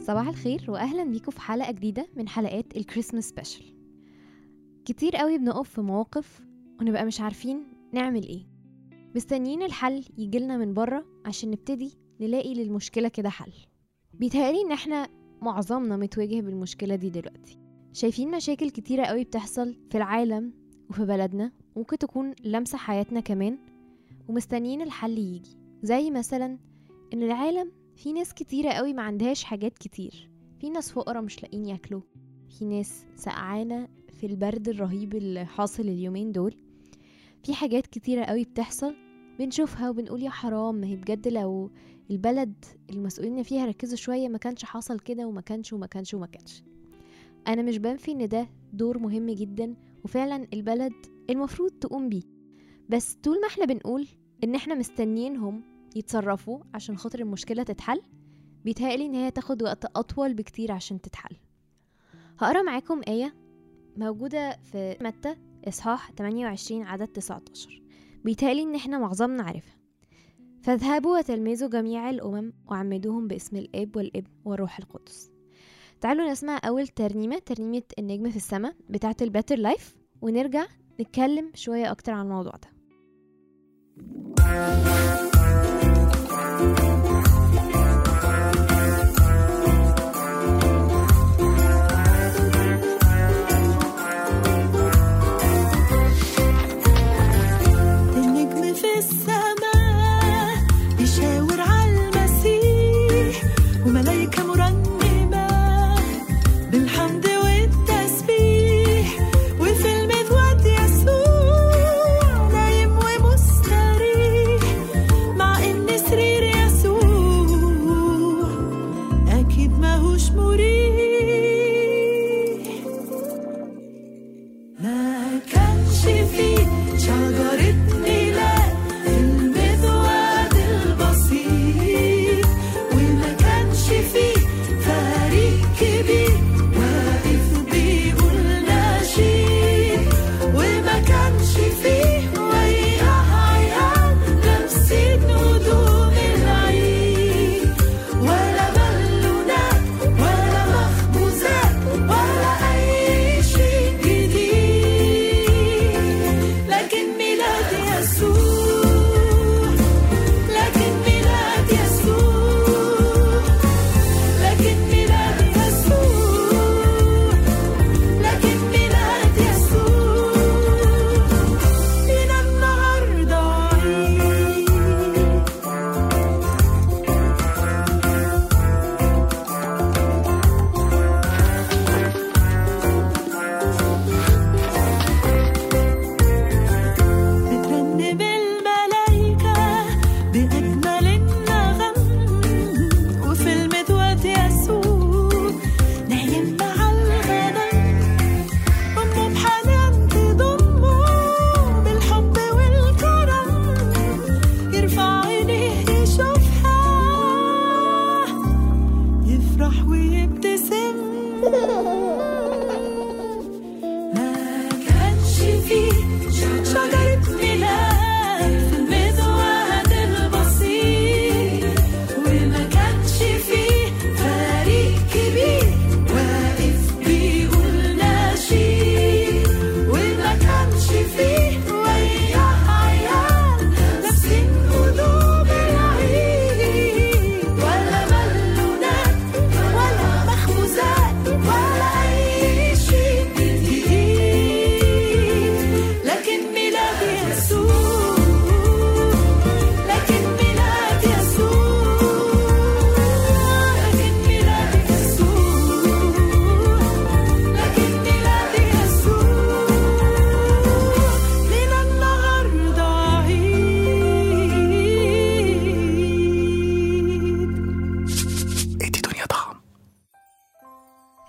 صباح الخير واهلا بيكم في حلقة جديدة من حلقات الكريسماس سبيشال كتير قوي بنقف في مواقف ونبقى مش عارفين نعمل إيه. مستنيين الحل يجيلنا من بره عشان نبتدي نلاقي للمشكلة كده حل. بيتهيألي إن إحنا معظمنا متواجه بالمشكلة دي دلوقتي. شايفين مشاكل كتيرة قوي بتحصل في العالم وفي بلدنا ممكن تكون لمسة حياتنا كمان ومستنيين الحل يجي. زي مثلا إن العالم في ناس كتيرة قوي ما عندهاش حاجات كتير. في ناس فقرا مش لاقيين ياكلوا. في ناس سقعانة في البرد الرهيب اللي حاصل اليومين دول. في حاجات كتيرة قوي بتحصل بنشوفها وبنقول يا حرام ما هي بجد لو البلد المسؤولين فيها ركزوا شوية ما كانش حصل كده وما كانش وما كانش وما كانش. أنا مش بنفي إن ده دور مهم جدا وفعلا البلد المفروض تقوم بيه. بس طول ما إحنا بنقول إن إحنا مستنيينهم يتصرفوا عشان خاطر المشكلة تتحل بيتهيألي إن هي تاخد وقت أطول بكتير عشان تتحل. هقرأ معاكم آية موجودة في متى إصحاح 28 عدد 19 بيتهيألي إن إحنا معظمنا عارفها. فاذهبوا وتلمذوا جميع الأمم وعمدوهم باسم الآب والابن والروح القدس. تعالوا نسمع أول ترنيمة ترنيمة النجم في السماء بتاعة ال Better Life ونرجع نتكلم شوية أكتر عن الموضوع ده. 可以看。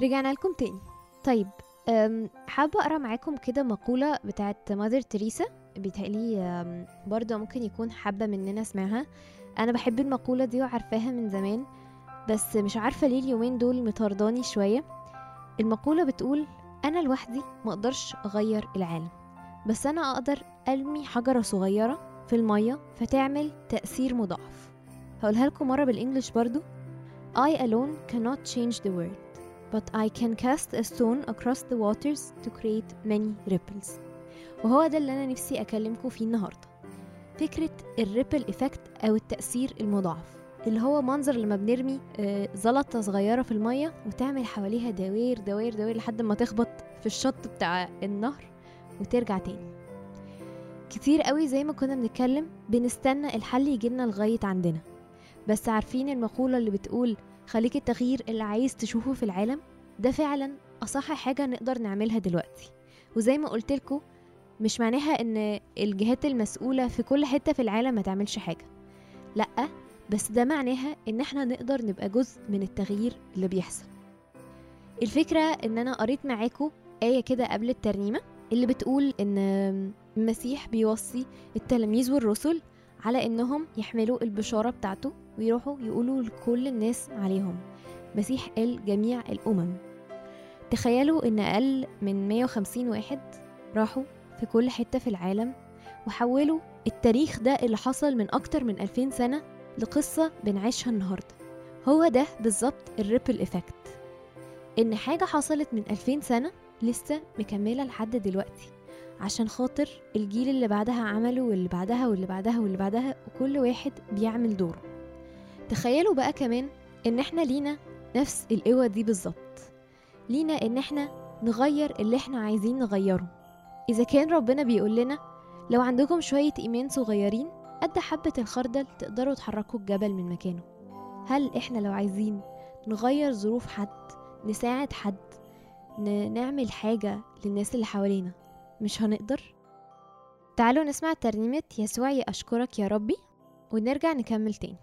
رجعنا لكم تاني. طيب حابة أقرأ معاكم كده مقولة بتاعت مادر تريسا بيتهيألي برضه ممكن يكون حابة مننا اسمعها. أنا بحب المقولة دي وعارفاها من زمان بس مش عارفة ليه اليومين دول مطرداني شوية. المقولة بتقول أنا لوحدي مقدرش أغير العالم بس أنا أقدر أرمي حجرة صغيرة في المية فتعمل تأثير مضاعف. هقولها لكم مرة بال English برضو I alone cannot change the world. But I can cast a stone across the waters to create many ripples. وهو ده اللي أنا نفسي أكلمكم فيه النهاردة. فكرة ال ripple effect أو التأثير المضاعف اللي هو منظر لما بنرمي آه، زلطة صغيرة في المية وتعمل حواليها دوائر دوائر دوائر لحد ما تخبط في الشط بتاع النهر وترجع تاني. كتير قوي زي ما كنا بنتكلم بنستنى الحل يجيلنا لغاية عندنا. بس عارفين المقولة اللي بتقول خليك التغيير اللي عايز تشوفه في العالم؟ ده فعلا أصح حاجة نقدر نعملها دلوقتي. وزي ما قلتلكوا مش معناها إن الجهات المسؤولة في كل حتة في العالم ما تعملش حاجة. لأ بس ده معناها إن إحنا نقدر نبقى جزء من التغيير اللي بيحصل. الفكرة إن أنا قريت معاكم آية كده قبل الترنيمة اللي بتقول إن المسيح بيوصي التلاميذ والرسل على إنهم يحملوا البشارة بتاعته ويروحوا يقولوا لكل الناس عليهم مسيح قال جميع الأمم. تخيلوا إن أقل من 150 واحد راحوا في كل حتة في العالم وحولوا التاريخ ده اللي حصل من أكتر من 2000 سنة لقصة بنعيشها النهاردة. هو ده بالظبط ال ripple effect. إن حاجة حصلت من 2000 سنة لسه مكملة لحد دلوقتي عشان خاطر الجيل اللي بعدها عمله واللي بعدها واللي بعدها واللي بعدها وكل واحد بيعمل دوره. تخيلوا بقى كمان إن إحنا لينا نفس القوة دي بالظبط. لينا إن إحنا نغير اللي إحنا عايزين نغيره. إذا كان ربنا بيقول لنا لو عندكم شوية إيمان صغيرين قد حبة الخردل تقدروا تحركوا الجبل من مكانه. هل إحنا لو عايزين نغير ظروف حد نساعد حد نعمل حاجة للناس اللي حوالينا مش هنقدر؟ تعالوا نسمع ترنيمة يسوعي أشكرك يا ربي ونرجع نكمل تاني.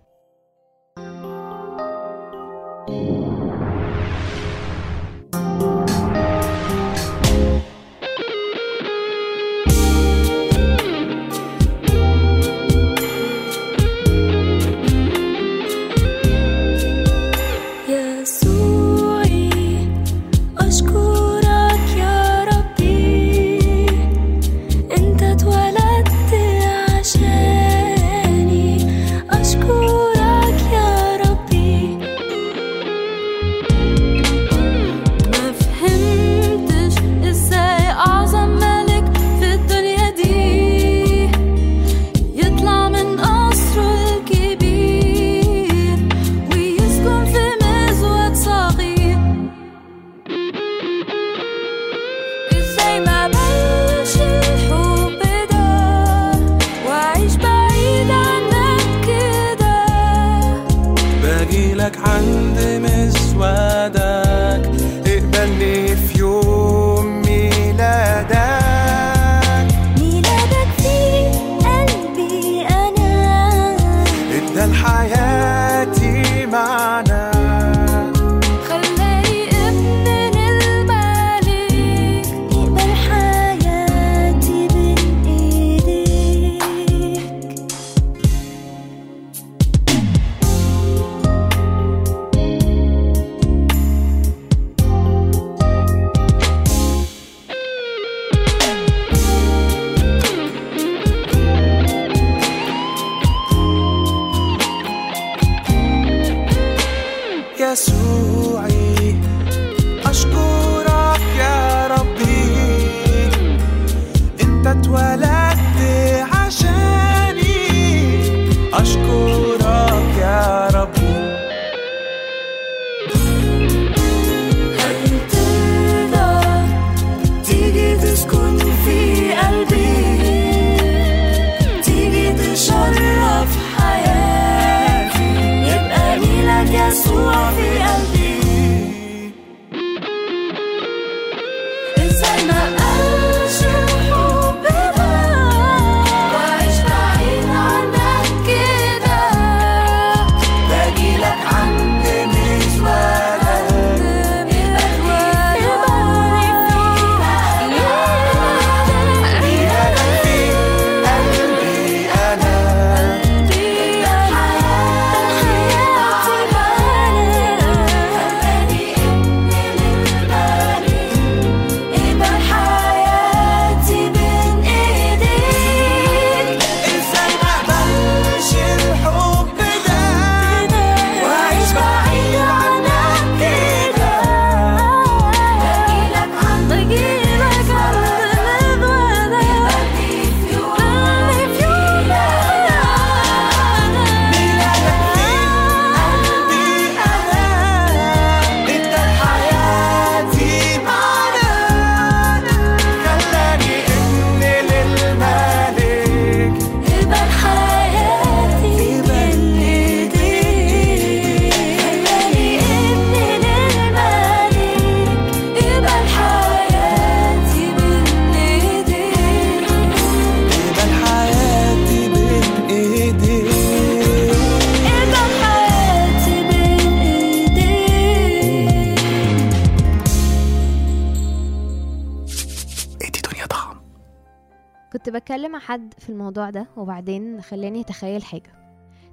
كنت بتكلم مع حد في الموضوع ده وبعدين خلاني أتخيل حاجة.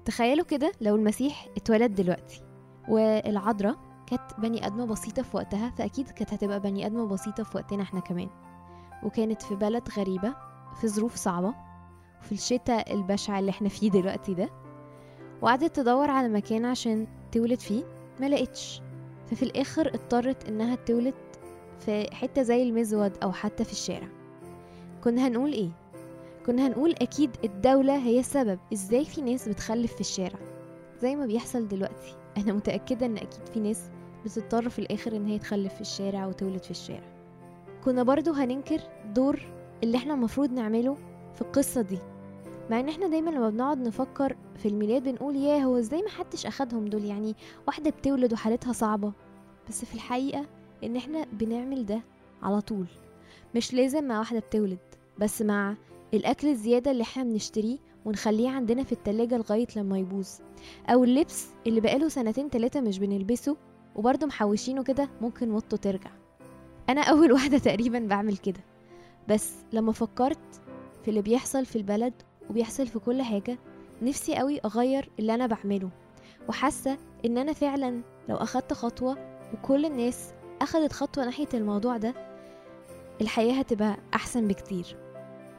تخيلوا كده لو المسيح اتولد دلوقتي والعذراء كانت بني آدمة بسيطة في وقتها فأكيد كانت هتبقى بني آدمة بسيطة في وقتنا إحنا كمان. وكانت في بلد غريبة في ظروف صعبة في الشتاء البشع اللي إحنا فيه دلوقتي ده. وقعدت تدور على مكان عشان تولد فيه ما لقيتش. ففي الآخر اضطرت إنها تولد في حتة زي المزود أو حتى في الشارع. كنا هنقول إيه؟ كنا هنقول أكيد الدولة هي السبب. إزاي في ناس بتخلف في الشارع؟ زي ما بيحصل دلوقتي. أنا متأكدة إن أكيد في ناس بتضطر في الآخر إن هي تخلف في الشارع وتولد في الشارع. كنا برضو هننكر دور اللي إحنا المفروض نعمله في القصة دي. مع إن إحنا دايما لما بنقعد نفكر في الميلاد بنقول ياه هو إزاي ما حدش أخدهم دول؟ يعني واحدة بتولد وحالتها صعبة. بس في الحقيقة إن إحنا بنعمل ده على طول. مش لازم مع واحدة بتولد. بس مع الأكل الزيادة اللي إحنا بنشتريه ونخليه عندنا في التلاجة لغاية لما يبوظ. أو اللبس اللي بقاله سنتين تلاتة مش بنلبسه وبرضه محوشينه كده ممكن موضته ترجع. أنا أول واحدة تقريبا بعمل كده. بس لما فكرت في اللي بيحصل في البلد وبيحصل في كل حاجة نفسي قوي أغير اللي أنا بعمله. وحاسة إن أنا فعلا لو أخدت خطوة وكل الناس أخدت خطوة ناحية الموضوع ده الحياة هتبقى أحسن بكتير.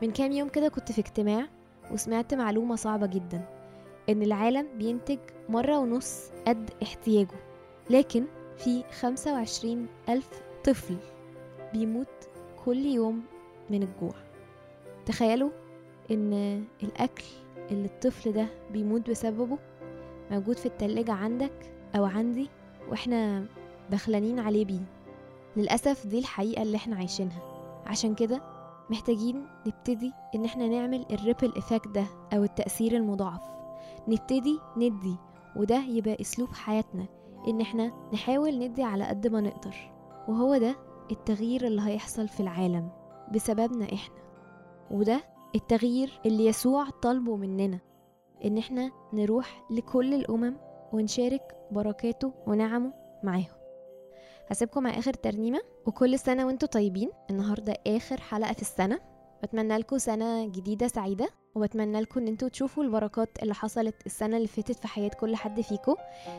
من كام يوم كده كنت في اجتماع وسمعت معلومة صعبة جدا إن العالم بينتج مرة ونص قد احتياجه لكن في خمسة وعشرين ألف طفل بيموت كل يوم من الجوع. تخيلوا إن الأكل اللي الطفل ده بيموت بسببه موجود في التلاجة عندك أو عندي وإحنا بخلانين عليه بيه. للأسف دي الحقيقة اللي إحنا عايشينها. عشان كده محتاجين نبتدي إن إحنا نعمل ال ripple effect ده أو التأثير المضاعف. نبتدي ندي وده يبقى أسلوب حياتنا إن إحنا نحاول ندي على قد ما نقدر. وهو ده التغيير اللي هيحصل في العالم بسببنا إحنا. وده التغيير اللي يسوع طالبه مننا إن إحنا نروح لكل الأمم ونشارك بركاته ونعمه معاهم. هسيبكم مع آخر ترنيمة وكل سنة وأنتم طيبين. النهارده آخر حلقة في السنة. بتمنى لكم سنة جديدة سعيدة وبتمنى لكم إن أنتوا تشوفوا البركات اللي حصلت السنة اللي فاتت في حياة كل حد فيكم.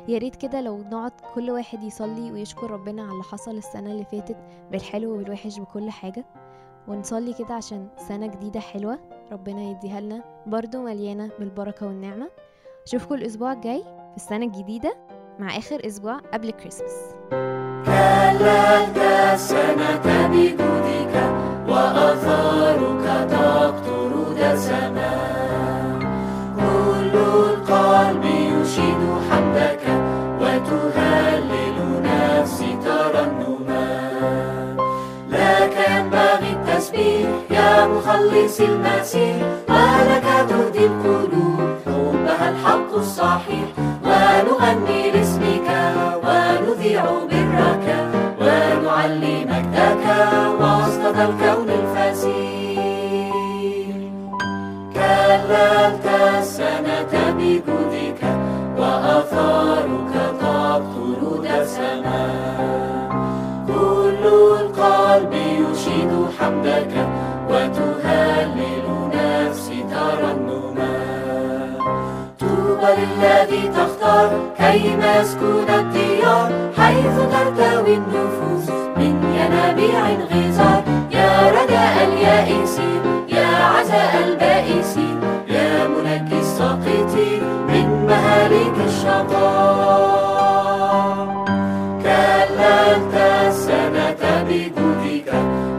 يا ريت كده لو نقعد كل واحد يصلي ويشكر ربنا على اللي حصل السنة اللي فاتت بالحلو والوحش بكل حاجة. ونصلي كده عشان سنة جديدة حلوة ربنا يديها لنا برضو مليانة بالبركة والنعمة. أشوفكم الأسبوع الجاي في السنة الجديدة مع آخر أسبوع قبل كريسمس كللت السنة بجودك وآثارك تقطر دسما. كل القلب يشيد حمدك وتهلل نفسي ترنما. لك ينبغي التسبيح يا مخلص المسيح. ولك تهدي القلوب. حبها الحق الصحيح. ونغني لاسمك ونذيع برك. الكون الفسيح كللت السنة بجودك وآثارك تقطر دسما كل القلب يشيد حمدك وتهلل نفسي ترنما طوبى للذي تختار كيما يسكن الديار حيث ترتوي النفوس من ينابيع غزار. يا رجاء اليائسين يا عزاء البائسين يا منجي الساقطين من مهالك الشقاء. كللت السنة بجودك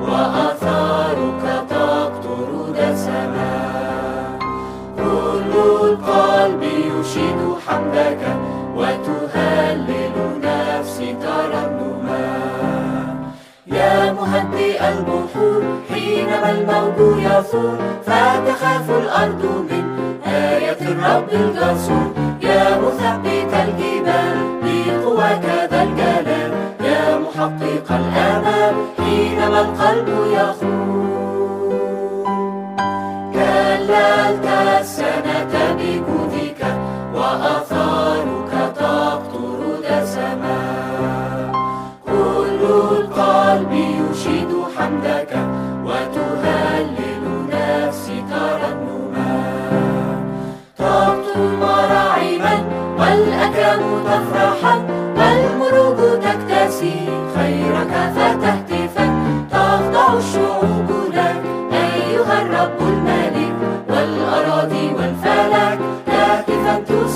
وآثارك تقطر دسما. كل القلب يشيد حمدك وتهلل حينما الموج يثور فتخاف الأرض من آية الرب الجسور يا مثبت الجبال بقواك ذا الجلال. يا محقق الآمال حينما القلب يخور. كللت السنة بجودك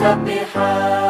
هاتفا